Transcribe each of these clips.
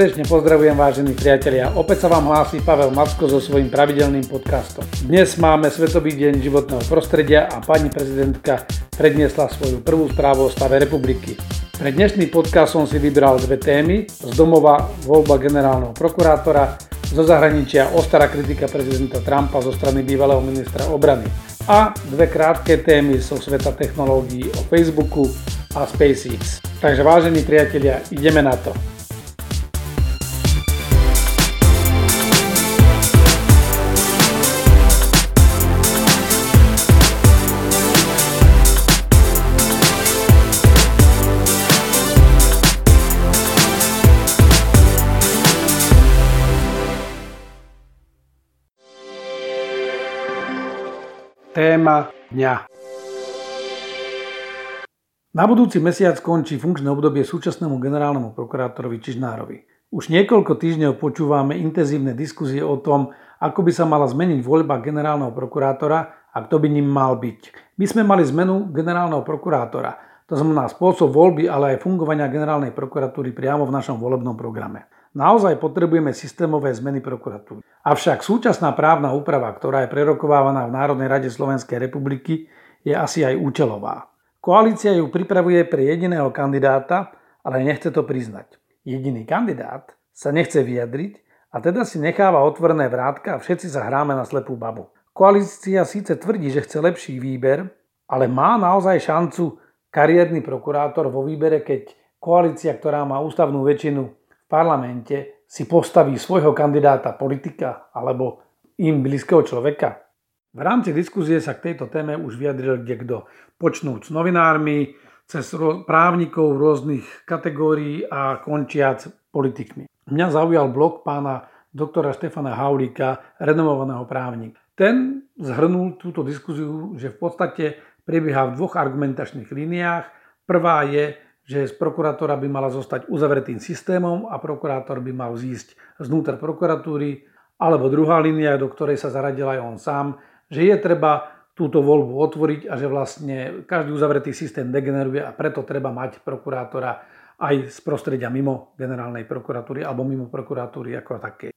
Srdečne pozdravujem vážení priatelia. Opäť sa vám hlási Pavel Macko so svojím pravidelným podcastom. Dnes máme Svetový deň životného prostredia a pani prezidentka predniesla svoju prvú správu o stave republiky. Pre dnešný podcast som si vybral dve témy. Z domova voľba generálneho prokurátora, zo zahraničia ostrá kritika prezidenta Trumpa zo strany bývalého ministra obrany. A dve krátke témy zo sveta technológií o Facebooku a SpaceX. Takže vážení priatelia, ideme na to. Téma dňa. Na budúci mesiac končí funkčné obdobie súčasnému generálnemu prokurátorovi Čižnárovi. Už niekoľko týždňov počúvame intenzívne diskusie o tom, ako by sa mala zmeniť voľba generálneho prokurátora a kto by ním mal byť. My sme mali zmenu generálneho prokurátora, to znamená spôsob voľby, ale aj fungovania generálnej prokuratúry priamo v našom volebnom programe. Naozaj potrebujeme systémové zmeny prokuratúry. Avšak súčasná právna úprava, ktorá je prerokovávaná v Národnej rade Slovenskej republiky, je asi aj účelová. Koalícia ju pripravuje pre jediného kandidáta, ale nechce to priznať. Jediný kandidát sa nechce vyjadriť a teda si necháva otvorené vrátka a všetci sa hráme na slepú babu. Koalícia síce tvrdí, že chce lepší výber, ale má naozaj šancu kariérny prokurátor vo výbere, keď koalícia, ktorá má ústavnú väčšinu parlamente si postaví svojho kandidáta politika alebo im blízkeho človeka? V rámci diskuzie sa k tejto téme už vyjadril kto. Počnúc novinármi, cez právnikov rôznych kategórií a končiac politikmi. Mňa zaujal blog pána doktora Štefana Haulíka, renomovaného právnika. Ten zhrnul túto diskuziu, že v podstate prebieha v dvoch argumentačných líniách. Prvá je, že z prokurátora by mala zostať uzavretým systémom a prokurátor by mal zísť znútra prokuratúry, alebo druhá línia, do ktorej sa zaradil aj on sám, že je treba túto voľbu otvoriť a že vlastne každý uzavretý systém degeneruje a preto treba mať prokurátora aj z prostredia mimo generálnej prokuratúry alebo mimo prokuratúry ako také.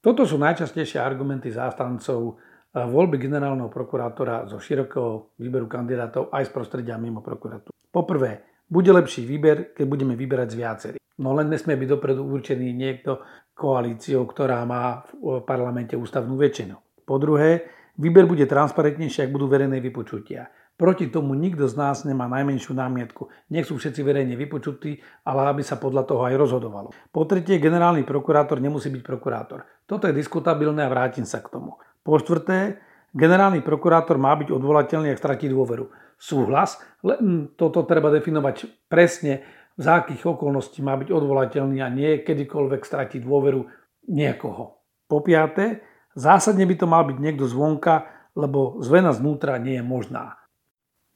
Toto sú najčastejšie argumenty zástancov voľby generálneho prokurátora zo širokého výberu kandidátov aj z prostredia mimo prokuratúry. Poprvé, bude lepší výber, keď budeme vyberať z viacerých. No len nesmie byť dopredu určený niekto koalíciou, ktorá má v parlamente ústavnú väčšinu. Po druhé, výber bude transparentnejší, ak budú verejné vypočutia. Proti tomu nikto z nás nemá najmenšiu námietku. Nech sú všetci verejne vypočutí, ale aby sa podľa toho aj rozhodovalo. Po tretie, generálny prokurátor nemusí byť prokurátor. Toto je diskutabilné a vrátim sa k tomu. Po štvrté, generálny prokurátor má byť odvolateľný, ak stratí dôveru súhlas, len toto treba definovať presne, v akých okolností má byť odvolateľný a nie kedykoľvek stratiť dôveru niekoho. Po piaté, zásadne by to mal byť niekto zvonka, lebo zvena znútra nie je možná.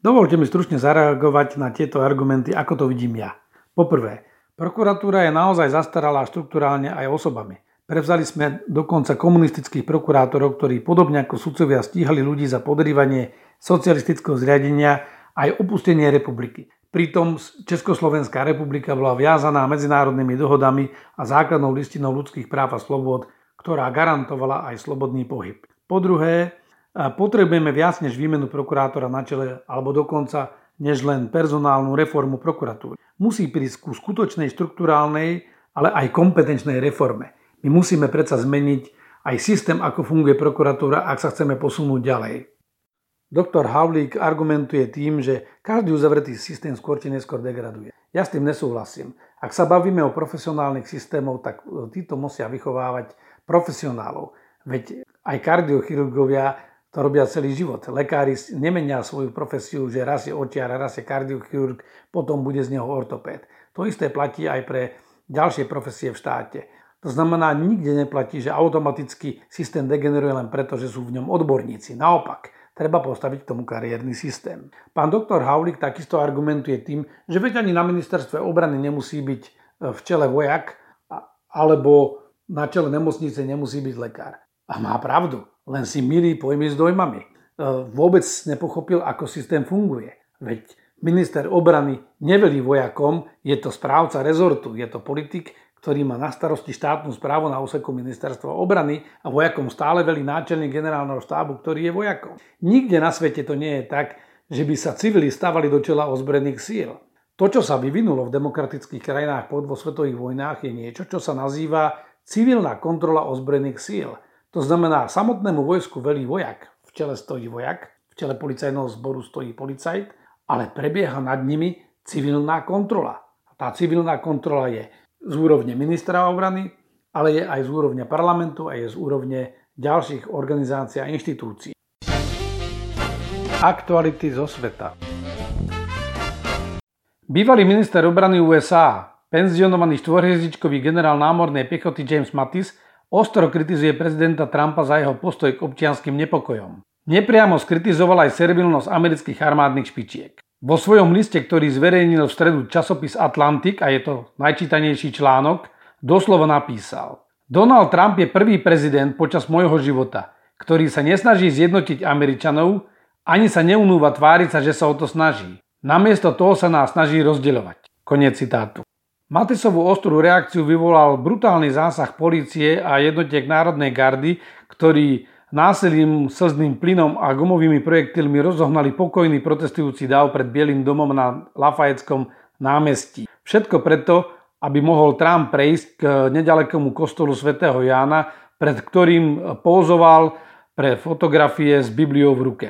Dovolte mi stručne zareagovať na tieto argumenty, ako to vidím ja. Poprvé, prokuratúra je naozaj zastaralá štruktúrálne aj osobami. Prevzali sme dokonca komunistických prokurátorov, ktorí podobne ako sudcovia stíhali ľudí za podrývanie socialistického zriadenia aj opustenie republiky. Pritom Československá republika bola viazaná medzinárodnými dohodami a základnou listinou ľudských práv a slobod, ktorá garantovala aj slobodný pohyb. Po druhé, potrebujeme viac než výmenu prokurátora na čele, alebo dokonca než len personálnu reformu prokuratúry. Musí prísť ku skutočnej štruktúrálnej, ale aj kompetenčnej reforme. My musíme predsa zmeniť aj systém, ako funguje prokuratúra, ak sa chceme posunúť ďalej. Doktor Havlík argumentuje tým, že každý uzavretý systém skôr či neskôr degraduje. Ja s tým nesúhlasím. Ak sa bavíme o profesionálnych systémov, tak títo musia vychovávať profesionálov. Veď aj kardiochirurgovia to robia celý život. Lekári nemenia svoju profesiu, že raz je očiar, raz je kardiochirurg, potom bude z neho ortopéd. To isté platí aj pre ďalšie profesie v štáte. To znamená, nikde neplatí, že automaticky systém degeneruje len preto, že sú v ňom odborníci. Naopak, treba postaviť k tomu kariérny systém. Pán doktor Haulik takisto argumentuje tým, že veď ani na ministerstve obrany nemusí byť e, v čele vojak, alebo na čele nemocnice nemusí byť lekár. A má pravdu, len si milí pojmy s dojmami. E, vôbec nepochopil, ako systém funguje. Veď minister obrany nevelí vojakom, je to správca rezortu, je to politik, ktorý má na starosti štátnu správu na úseku ministerstva obrany a vojakom stále velí náčelník generálneho štábu, ktorý je vojakom. Nikde na svete to nie je tak, že by sa civili stavali do čela ozbrojených síl. To, čo sa vyvinulo v demokratických krajinách po dvoch svetových vojnách, je niečo, čo sa nazýva civilná kontrola ozbrojených síl. To znamená, samotnému vojsku velí vojak, v čele stojí vojak, v čele policajného zboru stojí policajt, ale prebieha nad nimi civilná kontrola. A tá civilná kontrola je z úrovne ministra obrany, ale je aj z úrovne parlamentu a je z úrovne ďalších organizácií a inštitúcií. Aktuality zo sveta Bývalý minister obrany USA, penzionovaný štvorhviezdičkový generál námornej piechoty James Mattis ostro kritizuje prezidenta Trumpa za jeho postoj k občianským nepokojom. Nepriamo skritizoval aj servilnosť amerických armádnych špičiek. Vo svojom liste, ktorý zverejnil v stredu časopis Atlantic, a je to najčítanejší článok, doslova napísal Donald Trump je prvý prezident počas môjho života, ktorý sa nesnaží zjednotiť Američanov, ani sa neunúva tváriť sa, že sa o to snaží. Namiesto toho sa nás snaží rozdeľovať. Konec citátu. Matisovú ostrú reakciu vyvolal brutálny zásah polície a jednotiek Národnej gardy, ktorý násilím, slzným plynom a gumovými projektilmi rozohnali pokojný protestujúci dav pred Bielým domom na Lafayetskom námestí. Všetko preto, aby mohol Trump prejsť k nedalekomu kostolu svätého Jána, pred ktorým pózoval pre fotografie s Bibliou v ruke.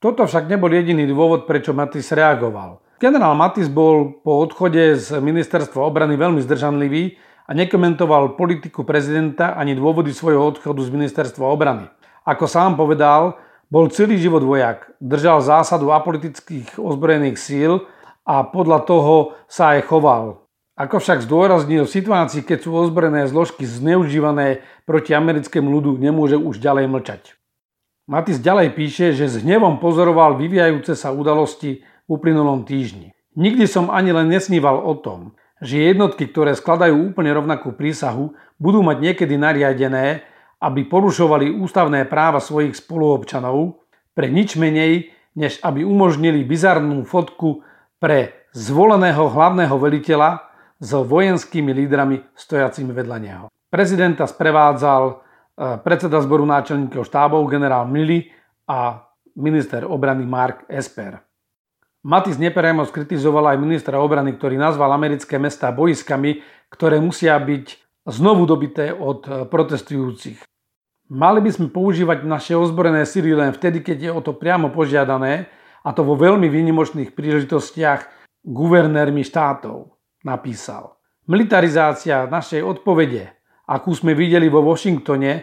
Toto však nebol jediný dôvod, prečo Matis reagoval. Generál Matis bol po odchode z ministerstva obrany veľmi zdržanlivý a nekomentoval politiku prezidenta ani dôvody svojho odchodu z ministerstva obrany. Ako sám povedal, bol celý život vojak, držal zásadu apolitických ozbrojených síl a podľa toho sa aj choval. Ako však zdôraznil, v situácii, keď sú ozbrojené zložky zneužívané proti americkému ľudu, nemôže už ďalej mlčať. Matis ďalej píše, že s hnevom pozoroval vyvíjajúce sa udalosti v uplynulom týždni. Nikdy som ani len nesníval o tom, že jednotky, ktoré skladajú úplne rovnakú prísahu, budú mať niekedy nariadené, aby porušovali ústavné práva svojich spoluobčanov pre nič menej, než aby umožnili bizarnú fotku pre zvoleného hlavného veliteľa s vojenskými lídrami stojacimi vedľa neho. Prezidenta sprevádzal e, predseda zboru náčelníkov štábov generál Mili a minister obrany Mark Esper. Matis nepriamo skritizoval aj ministra obrany, ktorý nazval americké mesta boiskami, ktoré musia byť znovu dobité od e, protestujúcich. Mali by sme používať naše ozbrojené sily len vtedy, keď je o to priamo požiadané, a to vo veľmi výnimočných príležitostiach guvernérmi štátov, napísal. Militarizácia našej odpovede, akú sme videli vo Washingtone, e,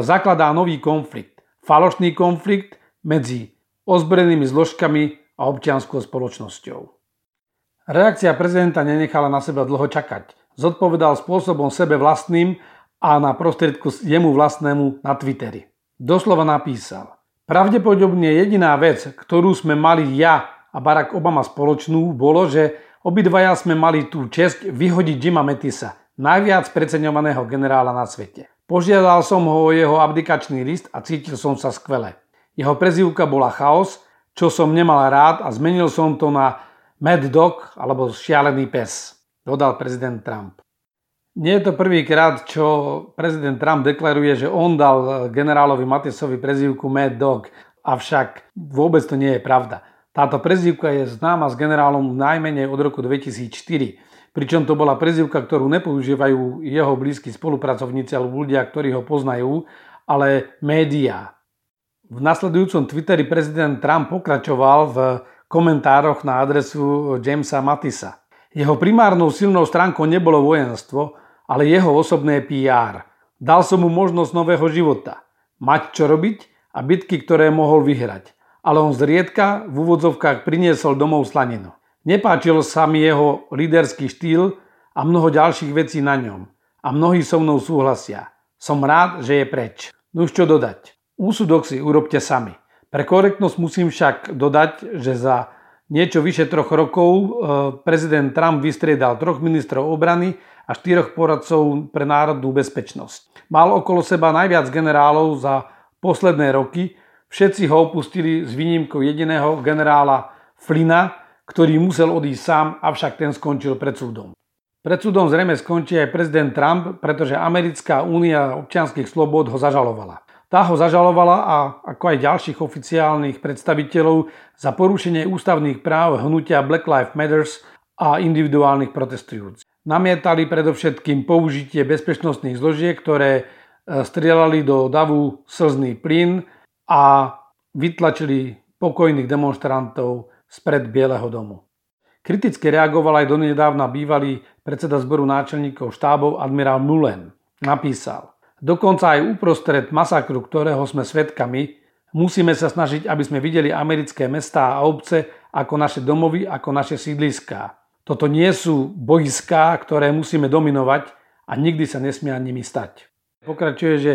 zakladá nový konflikt. Falošný konflikt medzi ozbrojenými zložkami a občianskou spoločnosťou. Reakcia prezidenta nenechala na seba dlho čakať. Zodpovedal spôsobom sebe vlastným a na prostriedku jemu vlastnému na Twitteri. Doslova napísal. Pravdepodobne jediná vec, ktorú sme mali ja a Barack Obama spoločnú, bolo, že obidvaja sme mali tú čest vyhodiť Jima Metisa, najviac preceňovaného generála na svete. Požiadal som ho o jeho abdikačný list a cítil som sa skvele. Jeho prezývka bola chaos čo som nemal rád a zmenil som to na Mad Dog alebo šialený pes, dodal prezident Trump. Nie je to prvýkrát, čo prezident Trump deklaruje, že on dal generálovi Matisovi prezývku Mad Dog, avšak vôbec to nie je pravda. Táto prezývka je známa s generálom najmenej od roku 2004, pričom to bola prezývka, ktorú nepoužívajú jeho blízki spolupracovníci alebo ľudia, ktorí ho poznajú, ale médiá. V nasledujúcom Twitteri prezident Trump pokračoval v komentároch na adresu Jamesa Matisa. Jeho primárnou silnou stránkou nebolo vojenstvo, ale jeho osobné PR. Dal som mu možnosť nového života. Mať čo robiť a bitky, ktoré mohol vyhrať. Ale on zriedka v úvodzovkách priniesol domov slaninu. Nepáčil sa mi jeho líderský štýl a mnoho ďalších vecí na ňom. A mnohí so mnou súhlasia. Som rád, že je preč. No čo dodať. Úsudok si urobte sami. Pre korektnosť musím však dodať, že za niečo vyše troch rokov e, prezident Trump vystriedal troch ministrov obrany a štyroch poradcov pre národnú bezpečnosť. Mal okolo seba najviac generálov za posledné roky, všetci ho opustili s výnimkou jediného generála Flina, ktorý musel odísť sám, avšak ten skončil pred súdom. Pred súdom zrejme skončí aj prezident Trump, pretože Americká únia občianských slobod ho zažalovala. Tá ho zažalovala a ako aj ďalších oficiálnych predstaviteľov za porušenie ústavných práv hnutia Black Lives Matters a individuálnych protestujúcich. Namietali predovšetkým použitie bezpečnostných zložiek, ktoré e, strieľali do davu slzný plyn a vytlačili pokojných demonstrantov spred Bieleho domu. Kriticky reagoval aj donedávna bývalý predseda zboru náčelníkov štábov admirál Mullen. Napísal, dokonca aj uprostred masakru, ktorého sme svedkami, musíme sa snažiť, aby sme videli americké mestá a obce ako naše domovy, ako naše sídliská. Toto nie sú bojská, ktoré musíme dominovať a nikdy sa nesmia nimi stať. Pokračuje, že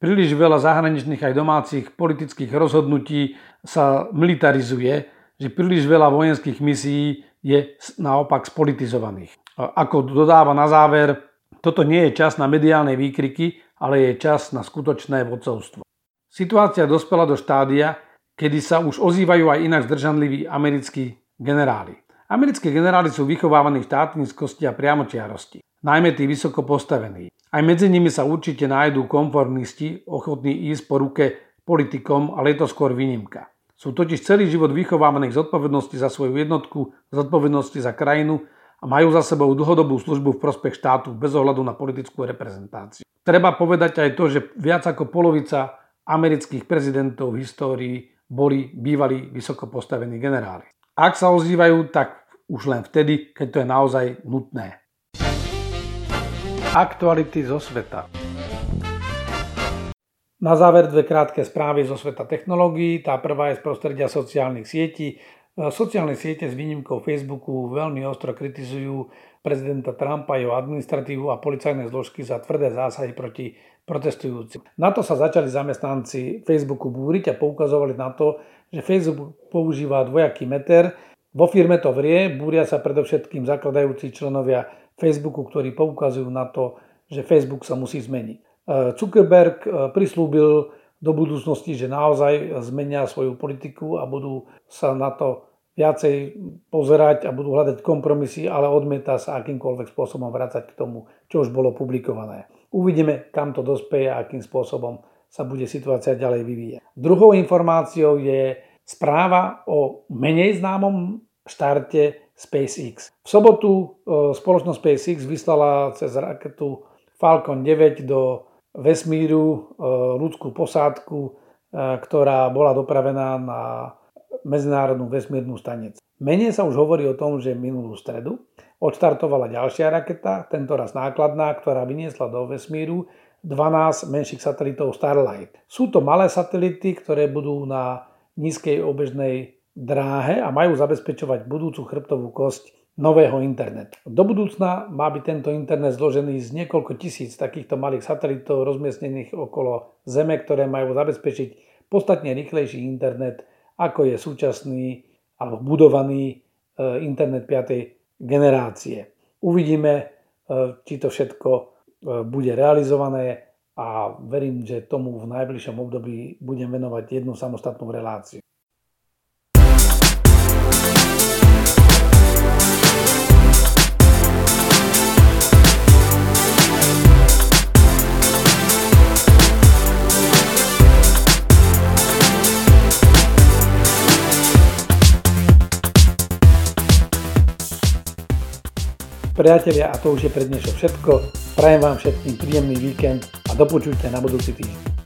príliš veľa zahraničných aj domácich politických rozhodnutí sa militarizuje, že príliš veľa vojenských misií je naopak spolitizovaných. Ako dodáva na záver, toto nie je čas na mediálne výkriky, ale je čas na skutočné vodcovstvo. Situácia dospela do štádia, kedy sa už ozývajú aj inak zdržanliví americkí generáli. Americké generáli sú vychovávaní v štátnickosti a priamočiarosti, najmä tí vysoko postavení. Aj medzi nimi sa určite nájdú konformisti, ochotní ísť po ruke politikom, ale je to skôr výnimka. Sú totiž celý život vychovávaní k zodpovednosti za svoju jednotku, zodpovednosti za krajinu a majú za sebou dlhodobú službu v prospech štátu bez ohľadu na politickú reprezentáciu. Treba povedať aj to, že viac ako polovica amerických prezidentov v histórii boli bývalí vysoko postavení generáli. Ak sa ozývajú, tak už len vtedy, keď to je naozaj nutné. Aktuality zo sveta. Na záver dve krátke správy zo sveta technológií. Tá prvá je z prostredia sociálnych sietí. E, sociálne siete s výnimkou Facebooku veľmi ostro kritizujú prezidenta Trumpa, jeho administratívu a policajné zložky za tvrdé zásahy proti protestujúcim. Na to sa začali zamestnanci Facebooku búriť a poukazovali na to, že Facebook používa dvojaký meter, vo firme to vrie, búria sa predovšetkým zakladajúci členovia Facebooku, ktorí poukazujú na to, že Facebook sa musí zmeniť. E, Zuckerberg e, prislúbil do budúcnosti, že naozaj zmenia svoju politiku a budú sa na to viacej pozerať a budú hľadať kompromisy, ale odmieta sa akýmkoľvek spôsobom vrácať k tomu, čo už bolo publikované. Uvidíme, kam to dospeje a akým spôsobom sa bude situácia ďalej vyvíjať. Druhou informáciou je správa o menej známom štarte SpaceX. V sobotu e, spoločnosť SpaceX vyslala cez raketu Falcon 9 do vesmíru e, ľudskú posádku, e, ktorá bola dopravená na medzinárodnú vesmírnu stanicu. Menej sa už hovorí o tom, že minulú stredu odštartovala ďalšia raketa, tento raz nákladná, ktorá vyniesla do vesmíru 12 menších satelitov Starlight. Sú to malé satelity, ktoré budú na nízkej obežnej dráhe a majú zabezpečovať budúcu chrbtovú kosť nového internetu. Do budúcna má byť tento internet zložený z niekoľko tisíc takýchto malých satelitov rozmiestnených okolo Zeme, ktoré majú zabezpečiť podstatne rýchlejší internet, ako je súčasný alebo budovaný e, internet 5. generácie. Uvidíme, e, či to všetko e, bude realizované a verím, že tomu v najbližšom období budem venovať jednu samostatnú reláciu. Priatelia, a to už je pre dnešok všetko. Prajem vám všetkým príjemný víkend a do na budúci týždeň.